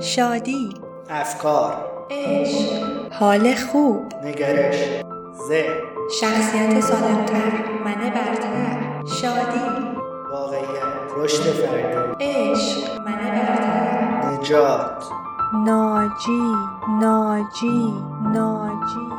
شادی افکار عشق حال خوب نگرش ذهن شخصیت سالمتر من برتر شادی واقعیت رشد فردی عشق من برتر. نجات. ناجی ناجی ناجی.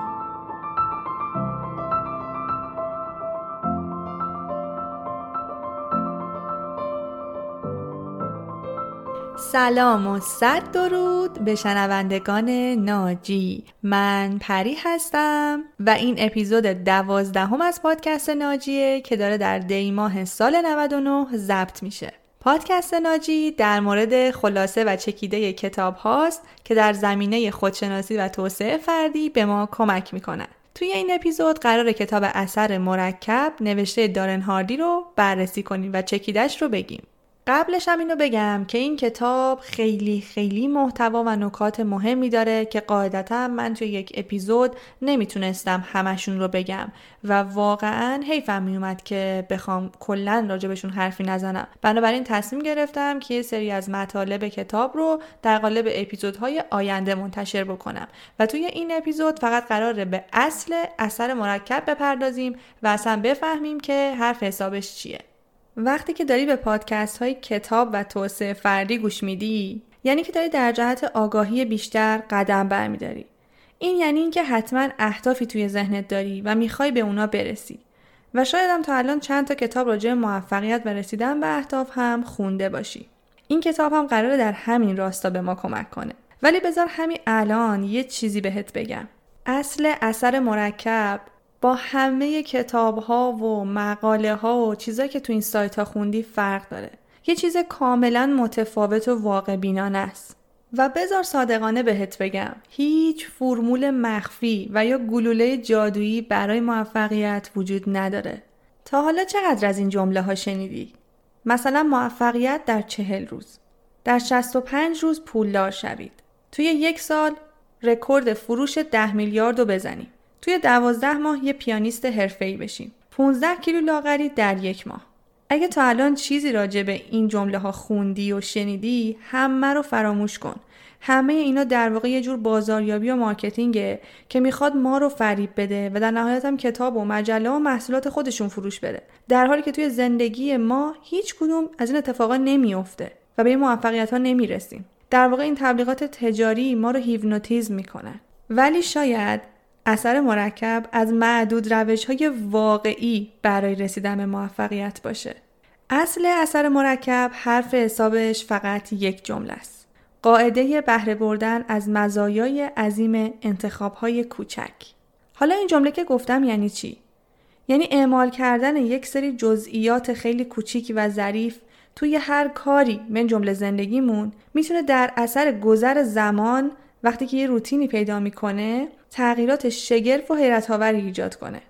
سلام و صد درود به شنوندگان ناجی. من پری هستم و این اپیزود دوازدهم از پادکست ناجیه که داره در دی ماه سال 99 ضبط میشه. پادکست ناجی در مورد خلاصه و چکیده کتاب هاست که در زمینه خودشناسی و توسعه فردی به ما کمک می‌کنن توی این اپیزود قرار کتاب اثر مرکب نوشته دارن هاردی رو بررسی کنیم و چکیدش رو بگیم. قبلش هم اینو بگم که این کتاب خیلی خیلی محتوا و نکات مهمی داره که قاعدتا من توی یک اپیزود نمی‌تونستم همشون رو بگم و واقعا حیفم میومد که بخوام کلا راجبشون حرفی نزنم. بنابراین تصمیم گرفتم که یه سری از مطالب کتاب رو در قالب اپیزودهای آینده منتشر بکنم و توی این اپیزود فقط قراره به اصل اثر مرکب بپردازیم و اصلا بفهمیم که حرف حسابش چیه. وقتی که داری به پادکست های کتاب و توسعه فردی گوش میدی یعنی که داری در جهت آگاهی بیشتر قدم برمیداری. این یعنی اینکه حتما اهدافی توی ذهنت داری و می‌خوای به اونا برسی. و شاید هم تا الان چند تا کتاب راجع موفقیت و رسیدن به اهداف هم خونده باشی. این کتاب هم قراره در همین راستا به ما کمک کنه. ولی بذار همین الان یه چیزی بهت بگم. اصل اثر مرکب با همه کتاب ها و مقاله ها و چیزایی که تو این سایت ها خوندی فرق داره. یه چیز کاملا متفاوت و واقع بینانه است. و بذار صادقانه بهت بگم هیچ فرمول مخفی و یا گلوله جادویی برای موفقیت وجود نداره. تا حالا چقدر از این جمله ها شنیدی؟ مثلا موفقیت در چهل روز. در 65 روز پولدار شوید. توی یک سال رکورد فروش ده میلیارد رو بزنیم. توی دوازده ماه یه پیانیست حرفه‌ای بشیم. 15 کیلو لاغری در یک ماه. اگه تا الان چیزی راجع به این جمله ها خوندی و شنیدی همه رو فراموش کن. همه اینا در واقع یه جور بازاریابی و marketing ه که می‌خواد ما رو فریب بده و در نهایت هم کتاب و مجله و محصولات خودشون فروش بده. در حالی که توی زندگی ما هیچ کدوم از این اتفاقا نمیافته و به این موفقیت ها نمی‌رسیم. در واقع این تبلیغات تجاری ما رو هیپنوتیزم می‌کنن. ولی شاید اثر مرکب از معدود روش های واقعی برای رسیدن به موفقیت باشه. اصل اثر مرکب حرف حسابش فقط یک جمله است. قاعده بهره بردن از مزایای عظیم انتخاب های کوچک. حالا این جمله که گفتم یعنی چی؟ یعنی اعمال کردن یک سری جزئیات خیلی کوچیک و ظریف توی هر کاری من جمله زندگیمون می‌تونه در اثر گذر زمان وقتی که یه روتینی پیدا می‌کنه تغییرات شگرف و حیرت آوری ایجاد کنه.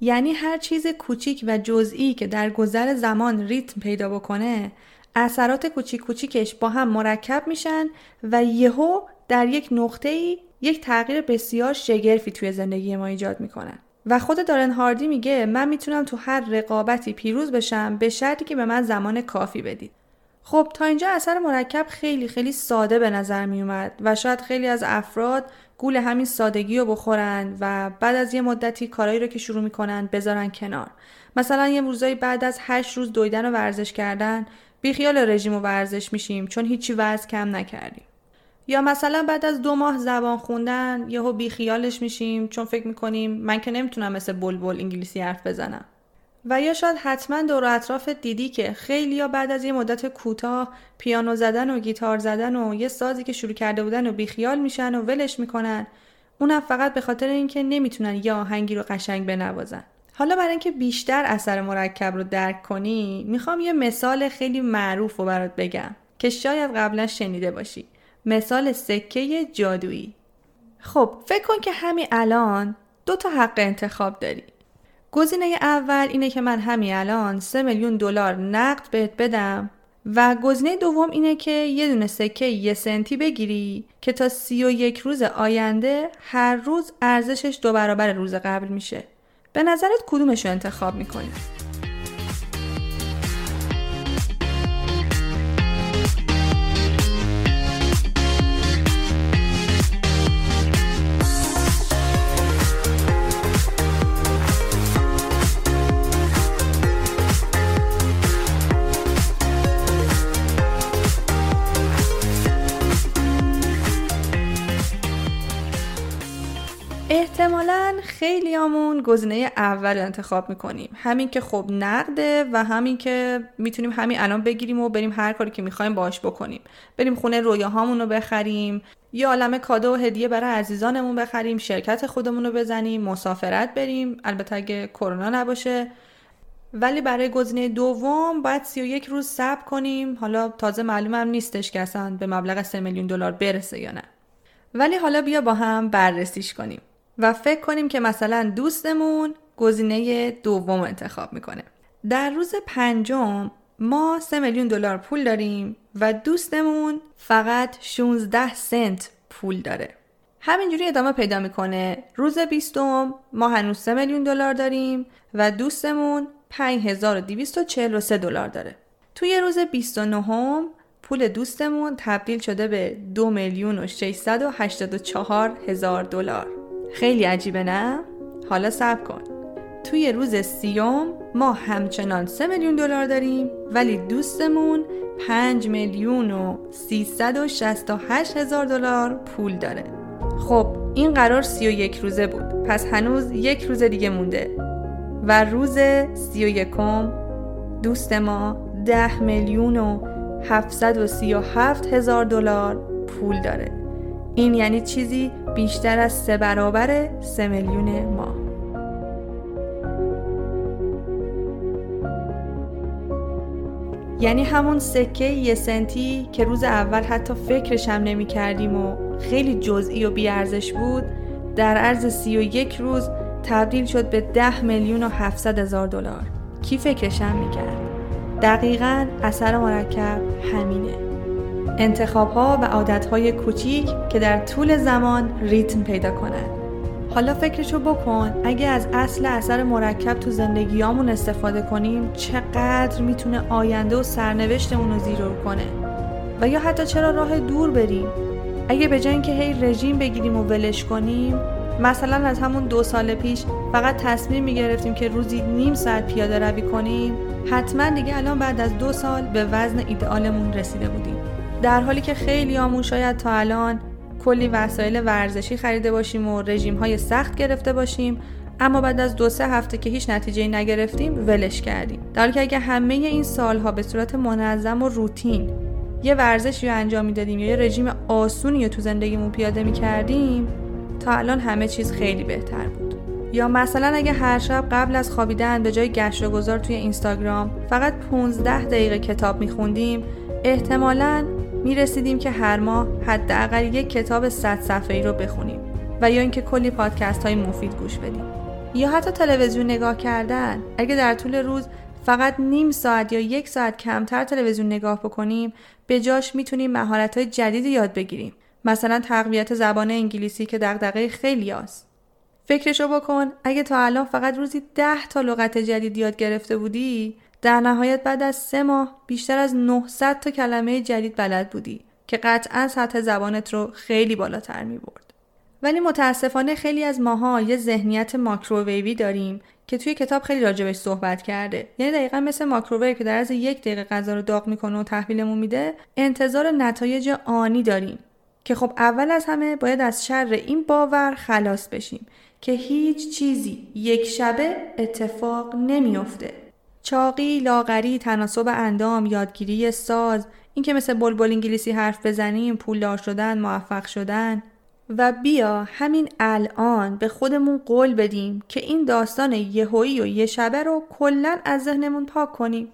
یعنی هر چیز کوچیک و جزئی که در گذر زمان ریتم پیدا بکنه اثرات کوچیک کوچیکش با هم مرکب میشن و یهو در یک نقطه ای یک تغییر بسیار شگرفی توی زندگی ما ایجاد می‌کنن. و خود دارن هاردی میگه من می‌تونم تو هر رقابتی پیروز بشم به شرطی که به من زمان کافی بدید. خب تا اینجا اثر مرکب خیلی خیلی ساده به نظر می اومد و شاید خیلی از افراد گول همین سادگی رو بخورن و بعد از یه مدتی کارایی رو که شروع می‌کنن بذارن کنار. مثلا یه روزایی بعد از هشت روز دویدن و ورزش کردن بیخیال رژیم و ورزش میشیم چون هیچی وزن کم نکردیم. یا مثلا بعد از دو ماه زبان خوندن یهو بیخیالش میشیم چون فکر می‌کنیم من که نمی‌تونم مثل بلبل انگلیسی حرف بزنم. و یا شاید حتما دور اطراف دیدی که خیلی یا بعد از یه مدت کوتاه پیانو زدن و گیتار زدن و یه سازی که شروع کرده بودن و بیخیال میشن و ولش می‌کنن اونم فقط به خاطر اینکه نمی‌تونن یه آهنگی رو قشنگ بنوازن. حالا برای اینکه بیشتر اثر مرکب رو درک کنی می‌خوام یه مثال خیلی معروف رو برات بگم که شاید قبلا شنیده باشی. مثال سکه جادویی. خب فکر کن که همین الان دو تا حق انتخاب داری. گزینه اول اینه که من همین الان 3 میلیون دلار نقد بهت بدم و گزینه دوم اینه که یه دونه سکه یه سنتی بگیری که تا سی و یک روز آینده هر روز ارزشش دو برابر روز قبل میشه به نظرت کدومش رو انتخاب می‌کنی؟ خیلیامون گزینه اول انتخاب می‌کنیم. همین که خب نقده و همین که می‌تونیم همین الان بگیریم و بریم هر کاری که می‌خوایم باش بکنیم. بریم خونه رویاهامون رو بخریم یه عالم کادو و هدیه برای عزیزانمون بخریم شرکت خودمون رو بزنیم مسافرت بریم. البته اگه کرونا نباشه. ولی برای گزینه دوم باید 31 روز صبر کنیم. حالا تازه معلومم نیستش که اصلا به مبلغ 3 میلیون دلار برسه یا نه. ولی حالا بیا با هم بررسیش کنیم. و فکر کنیم که مثلا دوستمون گزینه دوم انتخاب می‌کنه. در روز پنجم ما 3 میلیون دلار پول داریم و دوستمون فقط 16 سنت پول داره. همینجوری ادامه پیدا می‌کنه. روز بیستم ما هنوز 3 میلیون دلار داریم و دوستمون 5243 دلار داره. توی روز 29 پول دوستمون تبدیل شده به 2 میلیون و 684 هزار دلار. خیلی عجیبه نه؟ حالا صبر کن. توی روز سیوم ما همچنان 3 میلیون دلار داریم ولی دوستمون 5 میلیون و 368 هزار دلار پول داره. خب این قرار 31 روزه بود. پس هنوز یک روز دیگه مونده. و روز 31 دوست ما 10 میلیون و 737 هزار دلار پول داره. این یعنی چیزی بیشتر از سه برابر سه میلیون ما. یعنی همون سکه یه سنتی که روز اول حتی فکرش هم نمی کردیم و خیلی جزئی و بیارزش بود در عرض سی و یک روز تبدیل شد به ده میلیون و 700 هزار دلار. کی فکرشم می‌کرد دقیقا اثر مرکب همینه. انتخاب ها و عادت های کوچیک که در طول زمان ریتم پیدا کنند حالا فکرشو بکن اگه از اصل اثر مرکب تو زندگیامون استفاده کنیم چقدر می‌تونه آینده و سرنوشتمون رو زیرو کنه؟ و یا حتی چرا راه دور بریم؟ اگه به جای اینکه هی رژیم بگیریم و ولش کنیم مثلا از همون دو سال پیش فقط تصمیم می‌گرفتیم که روزی نیم ساعت پیاده روی کنیم حتما دیگه الان بعد از دو سال به وزن ایدئالمون رسیده بودیم. در حالی که خیلی آمون شاید تا الان کلی وسایل ورزشی خریده باشیم و رژیم های سخت گرفته باشیم اما بعد از دو سه هفته که هیچ نتیجه نگرفتیم ولش کردیم. در حالی که اگه همه این سالها به صورت منظم و روتین یه ورزشی رو انجام می‌دادیم یا یه رژیم آسونی رو تو زندگیمون پیاده می‌کردیم تا الان همه چیز خیلی بهتر بود. یا مثلا اگه هر شب قبل از خوابیدن به جای گشت و گذار توی اینستاگرام فقط 15 دقیقه کتاب میخوندیم احتمالا می‌رسیدیم که هر ماه حداقل یک کتاب 100 صفحه ای رو بخونیم و یا اینکه کلی پادکست های مفید گوش بدیم. یا حتی تلویزیون نگاه کردن. اگه در طول روز فقط نیم ساعت یا یک ساعت کمتر تلویزیون نگاه بکنیم به جاش می‌تونیم مهارت های جدید یاد بگیریم. مثلا تقویت زبان انگلیسی که دغدغه خیلی است. فکرشو بکن اگه تا الان فقط روزی ده تا لغت جدید یاد گرفته بودی در نهایت بعد از سه ماه بیشتر از 900 تا کلمه جدید بلد بودی که قطعا سطح زبانت رو خیلی بالاتر می برد. ولی متاسفانه خیلی از ماها یه ذهنیت ماکروویوی داریم که توی کتاب خیلی راجبش صحبت کرده یعنی دقیقا مثل ماکروویو که در از یک دقیقه غذا رو داغ می‌کنه و تحویلمون میده انتظار نتایج آنی داریم که خب اول از همه باید از شر این باور خلاص بشیم که هیچ چیزی یک شبه اتفاق نمیافته. چاقی، لاغری، تناسب اندام، یادگیری ساز، اینکه مثل بلبل انگلیسی حرف بزنیم، پولدار شدن، موفق شدن و بیا همین الان به خودمون قول بدیم که این داستان یهویی و یه شبه رو کلا از ذهنمون پاک کنیم.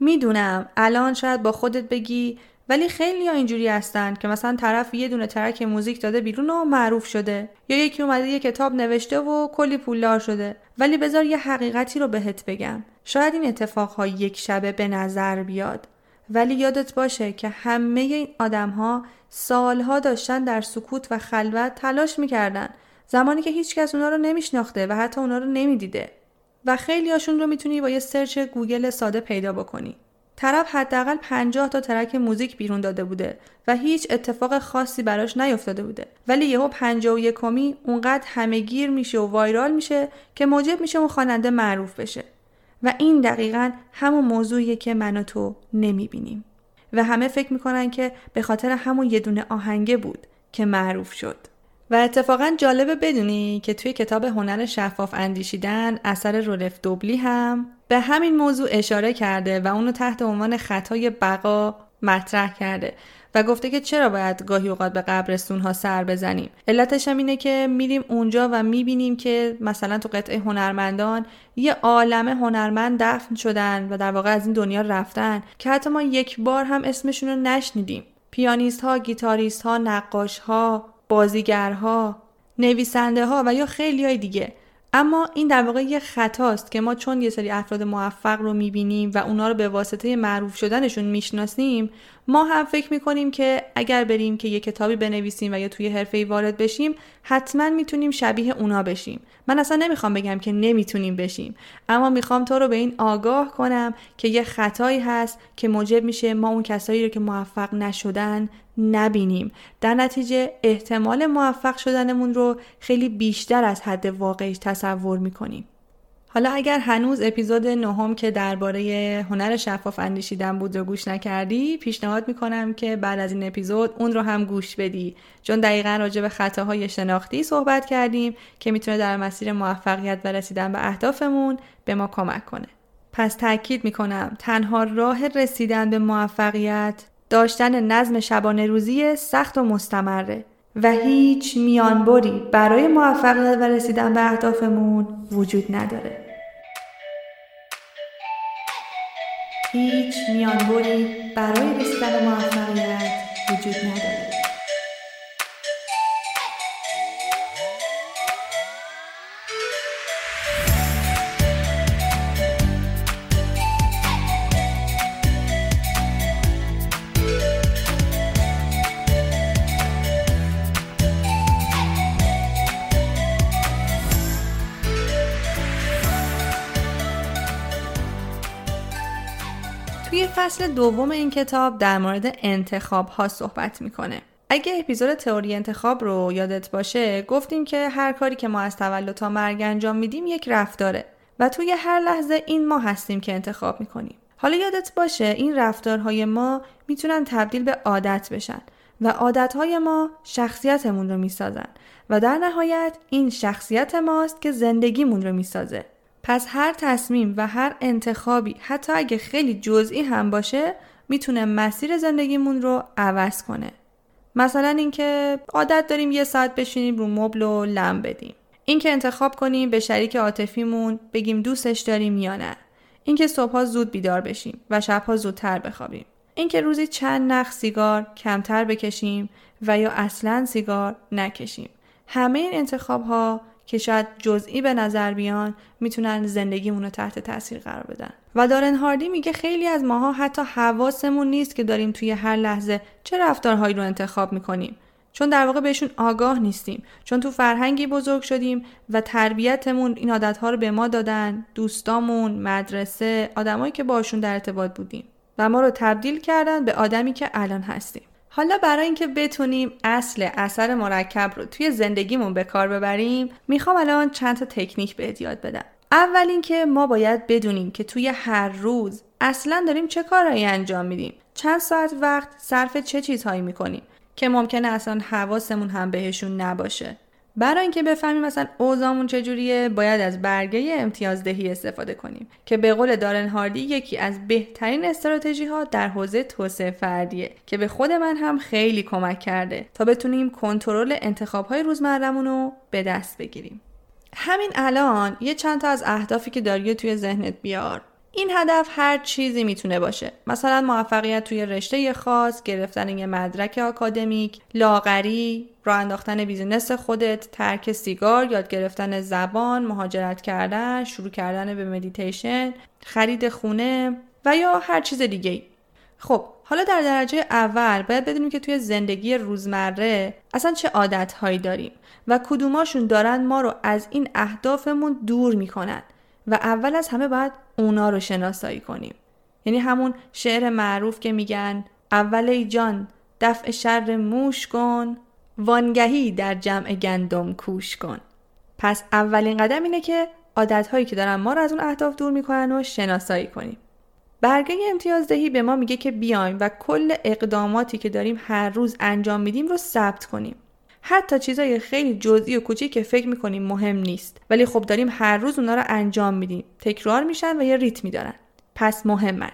می‌دونم الان شاید با خودت بگی ولی خیلی ها اینجوری هستن که مثلا طرف یه دونه ترک موزیک داده بیرون و معروف شده. یا یکی اومده یه کتاب نوشته و کلی پولدار شده. ولی بذار یه حقیقتی رو بهت بگم. شاید این اتفاقها یک شبه به نظر بیاد. ولی یادت باشه که همه این آدم ها سالها داشتن در سکوت و خلوت تلاش می‌کردن. زمانی که هیچکس اونا رو نمیشناخته و حتی اونا رو نمی‌دیده. و خیلی هاشون رو می‌تونی با یه search گوگل ساده پیدا بکنی. طرف حداقل 50 تا track موزیک بیرون داده بوده و هیچ اتفاق خاصی براش نیفتاده بوده. ولی یهو 51 امی اونقدر همه گیر میشه و viral میشه که موجب میشه اون خواننده معروف بشه. و این دقیقا همون موضوعیه که من و تو نمی‌بینیم. و همه فکر می‌کنن که به خاطر همون یه دونه آهنگه بود که معروف شد. و اتفاقا جالبه بدونی که توی کتاب هنر شفاف اندیشیدن اثر رولف دوبلی هم به همین موضوع اشاره کرده و اونو تحت عنوان خطای بقا مطرح کرده و گفته که چرا باید گاهی اوقات به قبرستون ها سر بزنیم. علتش هم اینه که میریم اونجا و می‌بینیم که مثلا تو قطعه هنرمندان یه عالم هنرمند دفن شدن و در واقع از این دنیا رفتن که حتی ما یک بار هم اسمشون رو نشنیدیم. پیانیست ها گیتاریست ها نقاش ها بازیگرها نویسنده ها و یا خیلی های دیگه. اما این در واقع یه خطاست که ما چون یه سری افراد موفق رو می‌بینیم و اونا رو به واسطه معروف شدنشون می‌شناسیم ما هم فکر می‌کنیم که اگر بریم که یه کتابی بنویسیم و یا توی حرفه وارد بشیم حتما می‌تونیم شبیه اونا بشیم. من اصلا نمی‌خوام بگم که نمی‌تونیم بشیم اما می‌خوام تو رو به این آگاه کنم که یه خطایی هست که موجب میشه ما اون کسایی رو که موفق نشدن نبینیم. در نتیجه احتمال موفق شدنمون رو خیلی بیشتر از حد واقعیش تصور می‌کنیم. حالا اگر هنوز اپیزود نهم که درباره هنر شفاف اندیشیدن بود رو گوش نکردی پیشنهاد می‌کنم که بعد از این اپیزود اون رو هم گوش بدی. چون دقیقا راجع به خطاهای شناختی صحبت کردیم که می‌تونه در مسیر موفقیت و رسیدن به اهدافمون به ما کمک کنه. پس تاکید می‌کنم تنها راه رسیدن به موفقیت داشتن نظم شبانه روزی سخت و مستمره و هیچ میانبری برای موفقیت و رسیدن به اهدافمون وجود نداره. هیچ میانبری برای رسیدن موفقیت وجود نداره فصل دوم این کتاب در مورد انتخاب ها صحبت می‌کنه. اگه اپیزود تئوری انتخاب رو یادت باشه گفتیم که هر کاری که ما از تولد تا مرگ انجام میدیم یک رفتاره و توی هر لحظه این ما هستیم که انتخاب می‌کنیم. حالا یادت باشه این رفتارهای ما می‌تونن تبدیل به عادت بشن و عادتهای ما شخصیتمون رو می‌سازن و در نهایت این شخصیت ماست که زندگیمون رو می‌سازه. پس هر تصمیم و هر انتخابی حتی اگه خیلی جزئی هم باشه می‌تونه مسیر زندگیمون رو عوض کنه. مثلا اینکه عادت داریم یه ساعت بشینیم رو مبل و لم بدیم. اینکه انتخاب کنیم به شریک عاطفیمون بگیم دوستش داریم یا نه. اینکه صبحها زود بیدار بشیم و شبها زودتر بخوابیم. اینکه روزی چند نخ سیگار کمتر بکشیم و یا اصلا سیگار نکشیم. همه این انتخاب ها که شاید جزئی به نظر بیان می‌تونن زندگیمون رو تحت تاثیر قرار بدن. و دارن هاردی میگه خیلی از ماها حتی حواسمون نیست که داریم توی هر لحظه چه رفتارهایی رو انتخاب می‌کنیم. چون در واقع بهشون آگاه نیستیم. چون تو فرهنگی بزرگ شدیم و تربیتمون این عادتها رو به ما دادن. دوستامون مدرسه آدمایی که باشون در ارتباط بودیم. و ما رو تبدیل کردن به آدمی که الان هستیم. حالا برای اینکه بتونیم اصل اثر مرکب رو توی زندگیمون به کار ببریم می‌خوام الان چند تا تکنیک بهت یاد بدم. اول اینکه ما باید بدونیم که توی هر روز اصلا داریم چه کارهایی انجام میدیم. چند ساعت وقت صرف چه چیزهایی می‌کنیم که ممکنه اصلا حواسمون هم بهشون نباشه. برای اینکه بفهمیم مثلا اوضاعمون چجوریه باید از برگه امتیازدهی استفاده کنیم. که به قول دارن هاردی یکی از بهترین استراتژی ها در حوزه توسعه فردیه که به خود من هم خیلی کمک کرده تا بتونیم کنترل انتخاب های روزمرمون رو به دست بگیریم. همین الان یه چند تا از اهدافی که داری توی ذهنت بیار. این هدف هر چیزی می‌تونه باشه. مثلا موفقیت توی رشته خاص گرفتن یه مدرک آکادمیک لاغری راه انداختن business خودت ترک سیگار یاد گرفتن زبان مهاجرت کردن شروع کردن به مدیتیشن خرید خونه و یا هر چیز دیگه خب حالا در درجه اول باید بدونیم که توی زندگی روزمره اصلا چه عادتهایی داریم و کدوماشون دارن ما رو از این اهدافمون دور می‌کنن و اول از همه باید اونا رو شناسایی کنیم. یعنی همون شعر معروف که میگن اول ای جان دفع شر موش کن وانگهی در جمع گندم کوش کن. پس اولین قدم اینه که عادتهایی که دارن ما رو از اون اهداف دور می‌کنن و شناسایی کنیم. برگه امتیازدهی به ما میگه که بیایم و کل اقداماتی که داریم هر روز انجام میدیم رو ثبت کنیم. حتی چیزای خیلی جزئی و کوچیک که فکر می‌کنیم مهم نیست ولی خب داریم هر روز اونا رو انجام میدیم. تکرار میشن و یه ریتمی دارن پس مهمن.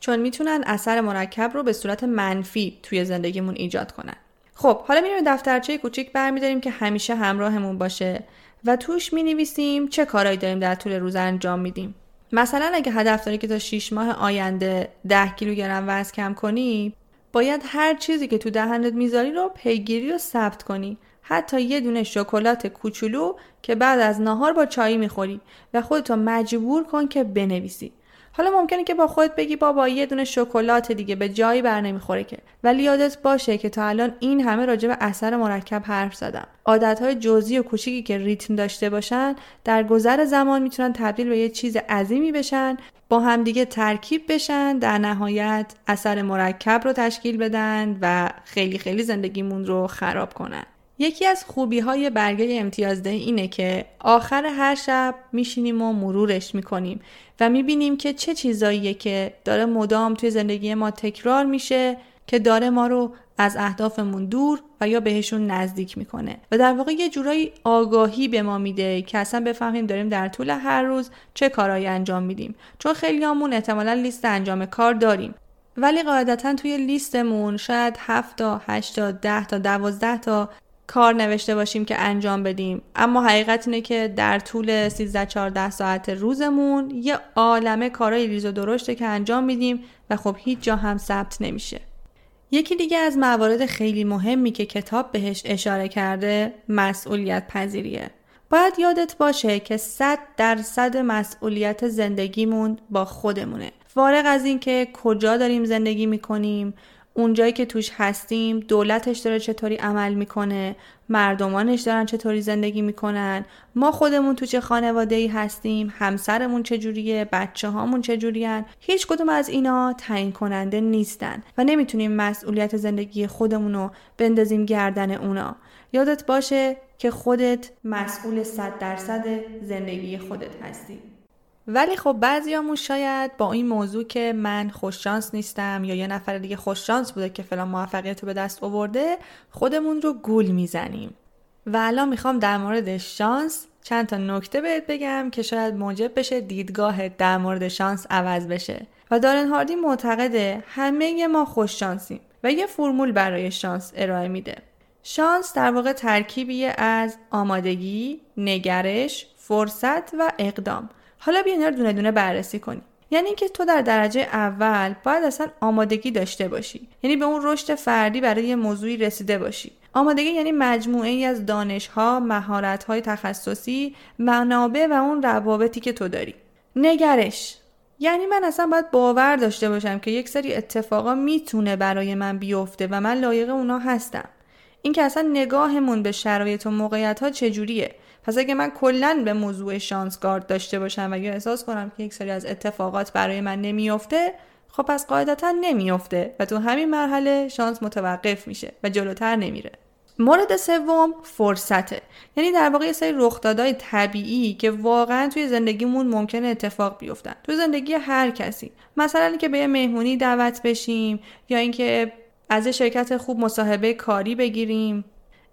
چون می‌تونن اثر مرکب رو به صورت منفی توی زندگیمون ایجاد کنن. خب حالا میریم دفترچه کوچیک برمیداریم که همیشه همراهمون باشه و توش می نویسیم چه کارایی داریم در طول روز انجام میدیم. مثلا اگه هدف داری که تا 6 ماه آینده 10 کیلوگرم وزن کم کنی باید هر چیزی که تو دهنت می‌ذاری رو پیگیری و ثبت کنی. حتی یه دونه شکلات کوچولو که بعد از ناهار با چایی می‌خوری و خودتو مجبور کن که بنویسی. حالا ممکنه که با خودت بگی بابا یه دونه شکلات دیگه به جایی بر نمی‌خوره که. ولی یادت باشه که تا الان این همه راجع به اثر مرکب حرف زدم. عادتهای جزئی و کوچیکی که ریتم داشته باشن در گذر زمان می‌تونن تبدیل به یه چیز عظیمی بشن با همدیگه ترکیب بشن در نهایت اثر مرکب رو تشکیل بدن و خیلی خیلی زندگیمون رو خراب کنن. یکی از خوبی های برگه امتیازده اینه که آخر هر شب میشینیم و مرورش می‌کنیم و می‌بینیم که چه چیزاییه که داره مدام توی زندگی ما تکرار میشه که داره ما رو از اهدافمون دور و یا بهشون نزدیک می‌کنه. و در واقع یه جورایی آگاهی به ما میده که اصلا بفهمیم داریم در طول هر روز چه کارهایی انجام میدیم. چون خیلیامون احتمالا لیست انجام کار داریم. ولی قاعدتا توی لیستمون شاید 7 تا 8 تا 10 تا 12 تا کار نوشته باشیم که انجام بدیم. اما حقیقت اینه که در طول 13 14 ساعت روزمون یه عالمه کارهای ریز و درشته که انجام میدیم و خب هیچ جا هم ثبت نمیشه. یکی دیگه از موارد خیلی مهمی که کتاب بهش اشاره کرده مسئولیت پذیریه. باید یادت باشه که 100 درصد مسئولیت زندگیمون با خودمونه. فارغ از اینکه کجا داریم زندگی می‌کنیم اونجایی که توش هستیم دولتش داره چطوری عمل می‌کنه مردمانش دارن چطوری زندگی می‌کنن ما خودمون تو چه خانواده ای هستیم همسرمون چجوریه بچه هامون چجورین هیچ کدوم از اینا تعیین کننده نیستن و نمی‌تونیم مسئولیت زندگی خودمون رو بندازیم گردن اونا. یادت باشه که خودت مسئول صد درصد زندگی خودت هستی. ولی خب بعضیامون شاید با این موضوع که من خوششانس نیستم یا یه نفر دیگه خوششانس بوده که فلان موفقیت رو به دست آورده خودمون رو گول می‌زنیم. و الان می‌خوام در مورد شانس چند تا نکته بهت بگم که شاید موجب بشه دیدگاه در مورد شانس عوض بشه. و دارن هاردی معتقده همه ما خوششانسیم و یه فرمول برای شانس ارائه میده. شانس در واقع ترکیبیه از آمادگی، نگرش، فرصت و اقدام. حالا بیا اینا دونه دونه بررسی کنیم. یعنی اینکه تو در درجه اول باید اصلا آمادگی داشته باشی. یعنی به اون رشد فردی برای یه موضوعی رسیده باشی. آمادگی یعنی مجموعه ای از دانش ها، مهارت های تخصصی، منابع و اون روابطی که تو داری. نگرش. یعنی من اصلا باید باور داشته باشم که یک سری اتفاقا می‌تونه برای من بیفته و من لایق اونا هستم. اینکه اصلا نگاهمون به شرایط و موقعیت ها چجوریه؟ پس اگه من کلا به موضوع شانس گارد داشته باشم و یا احساس کنم که یک سری از اتفاقات برای من نمیافته خب پس قاعدتا نمیافته و تو همین مرحله شانس متوقف میشه و جلوتر نمیره. مورد سوم فرصته. یعنی در واقع یه سری رخدادهای طبیعی که واقعا توی زندگیمون ممکنه اتفاق بیفتن. توی زندگی هر کسی. مثلا که به یه مهمونی دعوت بشیم یا اینکه از شرکت خوب مصاحبه کاری بگیریم.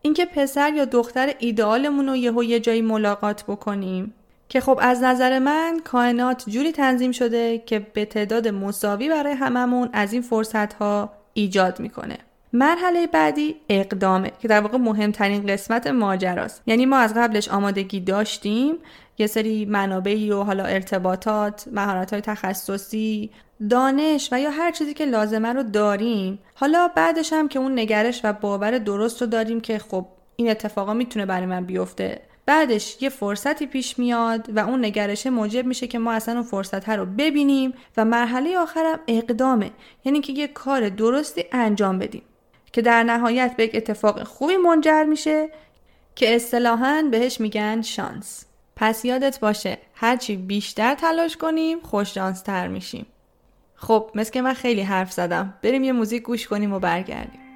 اینکه پسر یا دختر ایدئالمون رو یهو یه جایی ملاقات بکنیم. که خب از نظر من کائنات جوری تنظیم شده که به تعداد مساوی برای هممون از این فرصت ها ایجاد می‌کنه. مرحله بعدی اقدامه که در واقع مهمترین قسمت ماجراست. یعنی ما از قبلش آمادگی داشتیم یه سری منابعی و حالا ارتباطات مهارت های تخصصی دانش و یا هر چیزی که لازمه رو داریم حالا بعدش هم که اون نگرش و باور درست رو داریم که خب این اتفاقا می‌تونه برای من بیفته. بعدش یه فرصتی پیش میاد و اون نگرشه موجب میشه که ما اصلا اون فرصت رو ببینیم و مرحله آخرم اقدامه. یعنی که یه کار درستی انجام بدیم. که در نهایت به یک اتفاق خوبی منجر میشه که اصطلاحا بهش میگن شانس. پس یادت باشه هرچی بیشتر تلاش کنیم خوششانستر میشیم. خب مثل که من خیلی حرف زدم. بریم یه موزیک گوش کنیم و برگردیم.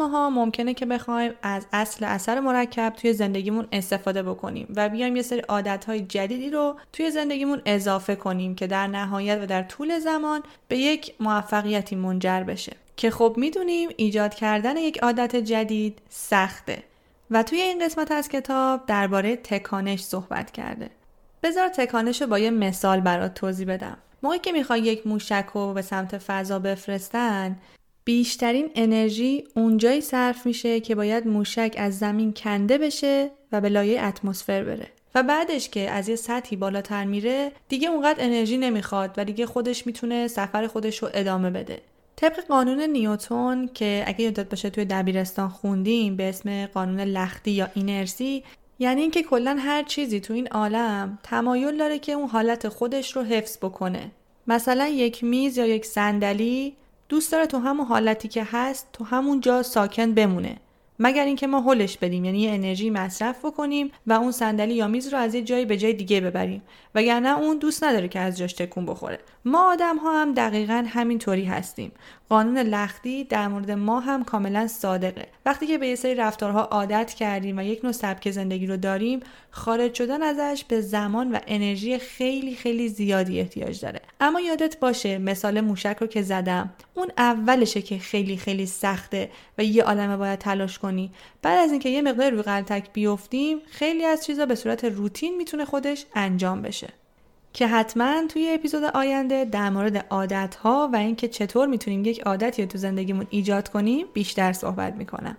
ماها ممکنه که بخوایم از اصل اثر مرکب توی زندگیمون استفاده بکنیم و بیایم یه سری عادتهای جدیدی رو توی زندگیمون اضافه کنیم که در نهایت و در طول زمان به یک موفقیتی منجر بشه. که خب می‌دونیم ایجاد کردن یک عادت جدید سخته و توی این قسمت از کتاب درباره تکانش صحبت کرده. بذار تکانش رو با یه مثال برات توضیح بدم. موقعی که می‌خوای یک موشک رو به سمت فضا بفرستن بیشترین انرژی اونجایی صرف میشه که باید موشک از زمین کنده بشه و به لایه اتمسفر بره. و بعدش که از یه سطحی بالاتر میره دیگه اونقدر انرژی نمی‌خواد و دیگه خودش می‌تونه سفر خودش رو ادامه بده. طبق قانون نیوتون که اگه یادت باشه توی دبیرستان خوندیم به اسم قانون لختی یا اینرسی یعنی اینکه کلا هر چیزی تو این عالم تمایل داره که اون حالت خودش رو حفظ بکنه. مثلا یک میز یا یک صندلی دوست داره تو همون حالتی که هست تو همون جا ساکن بمونه. مگر اینکه ما هلش بدیم یعنی انرژی مصرف بکنیم و اون صندلی یا میز رو از یه جایی به جای دیگه ببریم. وگرنه اون دوست نداره که از جاش تکون بخوره. ما آدم ها هم دقیقا همینطوری هستیم. قانون لختی در مورد ما هم کاملا صادقه. وقتی که به یه سری رفتارها عادت کردیم و یک نوع سبک زندگی رو داریم خارج شدن ازش به زمان و انرژی خیلی خیلی زیادی احتیاج داره. اما یادت باشه مثال موشک رو که زدم اون اولشه که خیلی خیلی سخته و یه عالمه باید تلاش کنی. بعد از اینکه یه مقدار روی قلتک بیفتیم خیلی از چیزا به صورت روتین می‌تونه خودش انجام بشه. که حتما توی اپیزود آینده در مورد عادت ها و اینکه چطور می‌تونیم یک عادتی رو تو زندگیمون ایجاد کنیم بیشتر صحبت می‌کنم.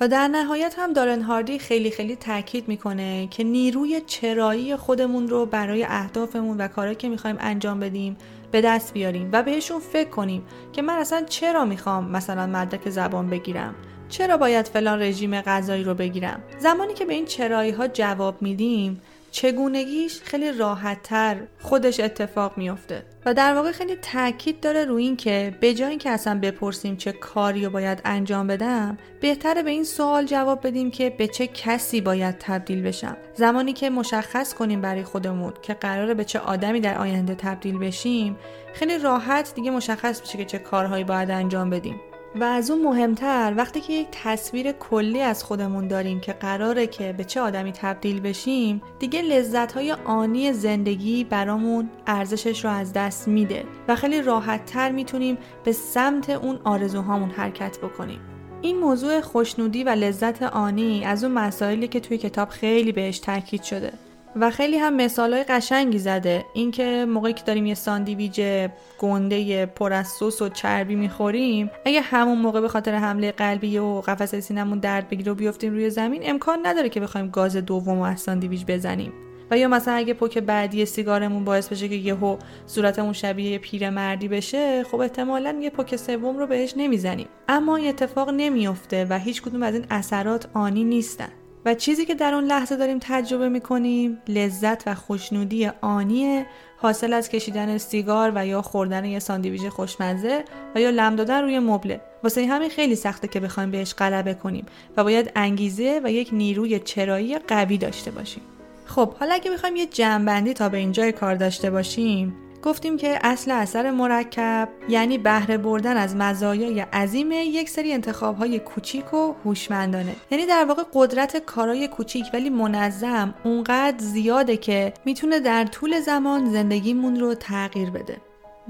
و در نهایت هم دارن هاردی خیلی خیلی تاکید می‌کنه که نیروی چرایی خودمون رو برای اهدافمون و کارهایی که می‌خوایم انجام بدیم به دست بیاریم و بهشون فکر کنیم که من اصلا چرا می‌خوام مثلا مدرک زبان بگیرم؟ چرا باید فلان رژیم غذایی رو بگیرم؟ زمانی که به این چرایی ها جواب میدیم چگونگیش خیلی راحتتر خودش اتفاق میافته و در واقع خیلی تاکید داره روی این که به جای اینکه اصلا بپرسیم چه کاری رو باید انجام بدم بهتره به این سوال جواب بدیم که به چه کسی باید تبدیل بشم. زمانی که مشخص کنیم برای خودمون که قراره به چه آدمی در آینده تبدیل بشیم خیلی راحت دیگه مشخص میشه که چه کارهایی باید انجام بدیم. و از اون مهمتر وقتی که یک تصویر کلی از خودمون داریم که قراره که به چه آدمی تبدیل بشیم دیگه لذت های آنی زندگی برامون ارزشش رو از دست میده و خیلی راحت تر می‌تونیم به سمت اون آرزوهامون حرکت بکنیم. این موضوع خوشنودی و لذت آنی از اون مسائلی که توی کتاب خیلی بهش تاکید شده. و خیلی هم مثالای قشنگی زده. اینکه موقعی که داریم یه ساندویچ گنده پر از سس و چربی می‌خوریم اگه همون موقع به خاطر حمله قلبی و قفسه سینمون درد بگیره و بیفتیم روی زمین امکان نداره که بخوایم گاز دوم از ساندویچ بزنیم. و یا مثلا اگه پک بعدی سیگارمون باعث بشه که یهو صورتمون شبیه پیر مردی بشه خب احتمالا یه پک سوم رو بهش نمی‌زنیم. اما این اتفاق نمیافته و هیچ کدوم از این اثرات آنی نیستن. و چیزی که در اون لحظه داریم تجربه می‌کنیم لذت و خوشنودی آنیه حاصل از کشیدن سیگار و یا خوردن یه ساندویچ خوشمزه و یا لم دادن روی مبله. واسه همین خیلی سخته که بخوایم بهش غلبه کنیم و باید انگیزه و یک نیروی چرایی قوی داشته باشیم. خب حالا اگه بخوایم یه جمعبندی تا به اینجای کار داشته باشیم گفتیم که اصل اثر مرکب یعنی بهره بردن از مزایای عظیم یک سری انتخاب های کوچیک و هوشمندانه. یعنی در واقع قدرت کارای کوچیک ولی منظم اونقدر زیاده که می‌تونه در طول زمان زندگیمون رو تغییر بده.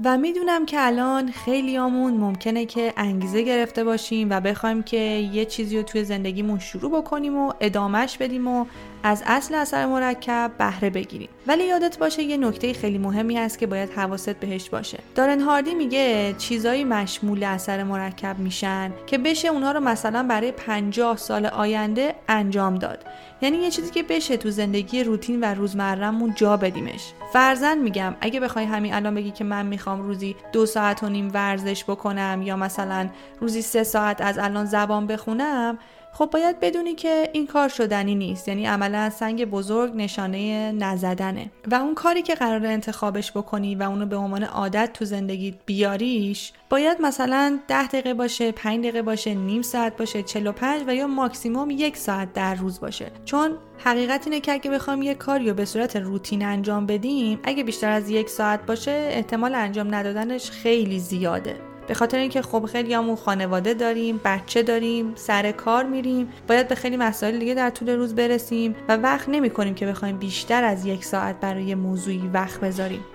و می‌دونم که الان خیلیامون ممکنه که انگیزه گرفته باشیم و بخوایم که یه چیزی رو توی زندگیمون شروع بکنیم و ادامهش بدیم و از اصل اثر مرکب بهره بگیریم. ولی یادت باشه یه نکته خیلی مهمی هست که باید حواست بهش باشه. دارن هاردی میگه چیزایی مشمول اثر مرکب میشن که بشه اونها رو مثلا برای 50 سال آینده انجام داد. یعنی یه چیزی که بشه تو زندگی روتین و روزمرهمون جا بدیمش. فرزن میگم اگه بخوای همین الان بگی که من می‌خوام روزی دو ساعت و نیم ورزش بکنم یا مثلا روزی سه ساعت از الان زبان بخونم خب باید بدونی که این کار شدنی نیست. یعنی عملا سنگ بزرگ نشانه نزدنه و اون کاری که قرار انتخابش بکنی و اونو به عنوان عادت تو زندگی بیاریش باید مثلا 10 دقیقه باشه 5 دقیقه باشه نیم ساعت باشه 45 و یا ماکسیموم یک ساعت در روز باشه. چون حقیقت اینه که اگه بخوام یه کاری رو به صورت روتین انجام بدیم اگه بیشتر از یک ساعت باشه احتمال انجام ندادنش خیلی زیاده. به خاطر اینکه خب خیلی همون خانواده داریم بچه داریم سر کار میریم باید به خیلی مسائل دیگه در طول روز برسیم و وقت نمی کنیم که بخوایم بیشتر از یک ساعت برای موضوعی وقت بذاریم.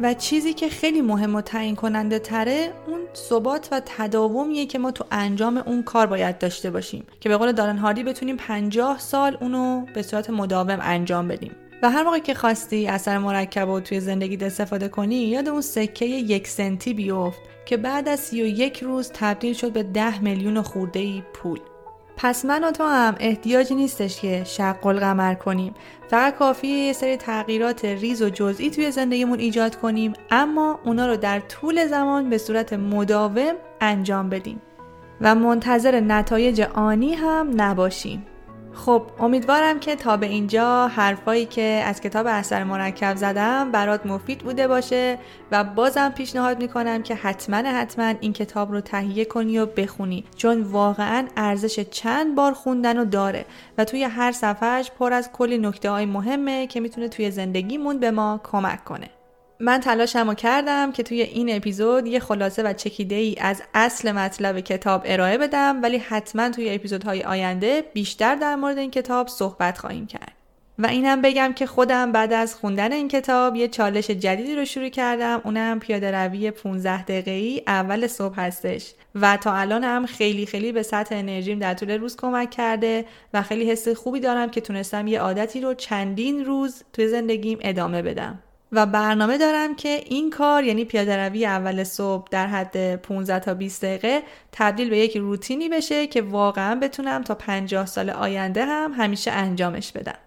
و چیزی که خیلی مهم و تعیین کننده تره اون ثبات و تداومیه که ما تو انجام اون کار باید داشته باشیم. که به قول دارن هاردی بتونیم 50 سال اونو به صورت مداوم انجام بدیم. و هر موقع که خواستی اثر مرکب و توی زندگیت استفاده کنی یاد اون سکه یک سنتی بیفت که بعد از 31 روز تبدیل شد به 10 میلیون خورده ای پول. پس من و تو هم احتیاجی نیستش که شق القمر کنیم. فقط کافیه یه سری تغییرات ریز و جزئی توی زندگیمون ایجاد کنیم اما اونا رو در طول زمان به صورت مداوم انجام بدیم. و منتظر نتایج آنی هم نباشیم. خب امیدوارم که تا به اینجا حرفایی که از کتاب اثر مرکب زدم برات مفید بوده باشه و بازم پیشنهاد می‌کنم که حتما حتما این کتاب رو تهیه کنی و بخونی چون واقعا ارزش چند بار خوندن رو داره و توی هر صفحش پر از کلی نکته های مهمه که می‌تونه توی زندگیمون به ما کمک کنه. من تلاشمو کردم که توی این اپیزود یه خلاصه و چکیده ای از اصل مطلب کتاب ارائه بدم ولی حتما توی اپیزودهای آینده بیشتر در مورد این کتاب صحبت خواهیم کرد. و اینم بگم که خودم بعد از خوندن این کتاب یه چالش جدیدی رو شروع کردم اونم پیاده روی 15 دقیقه ای اول صبح هستش و تا الان هم خیلی خیلی به سطح انرژیم در طول روز کمک کرده و خیلی حس خوبی دارم که تونستم یه عادتی رو چندین روز توی زندگیم ادامه بدم. و برنامه دارم که این کار یعنی پیاده روی اول صبح در حد 15 تا 20 دقیقه تبدیل به یک روتینی بشه که واقعا بتونم تا 50 سال آینده هم همیشه انجامش بدم.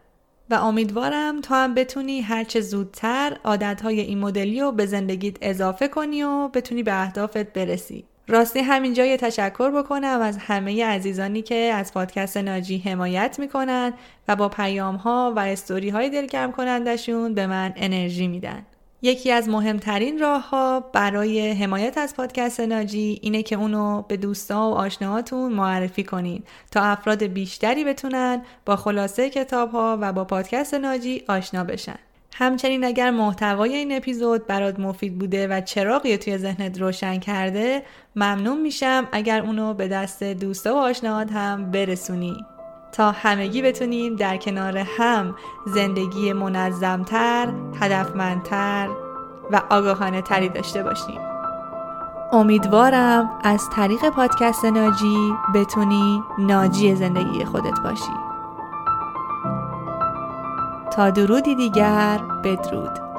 و امیدوارم تا هم بتونی هرچه زودتر عادتهای این مدلی رو به زندگیت اضافه کنی و بتونی به اهدافت برسی. راستی همینجا یه تشکر بکنم از همه عزیزانی که از پادکست ناجی حمایت می‌کنن و با پیام ها و استوری های دلگرم کنندشون به من انرژی میدن. یکی از مهمترین راه ها برای حمایت از پادکست ناجی اینه که اونو به دوستا و آشناهاتون معرفی کنین تا افراد بیشتری بتونن با خلاصه کتاب ها و با پادکست ناجی آشنا بشن. همچنین اگر محتوای این اپیزود برات مفید بوده و چراغی توی ذهنت روشن کرده ممنون میشم اگر اونو به دست دوستا و آشناهات هم برسونی. تا همگی بتونیم در کنار هم زندگی منظمتر، هدفمندتر و آگاهانه تری داشته باشیم. امیدوارم از طریق پادکست ناجی بتونی ناجی زندگی خودت باشی. تا درودی دیگر بدرود.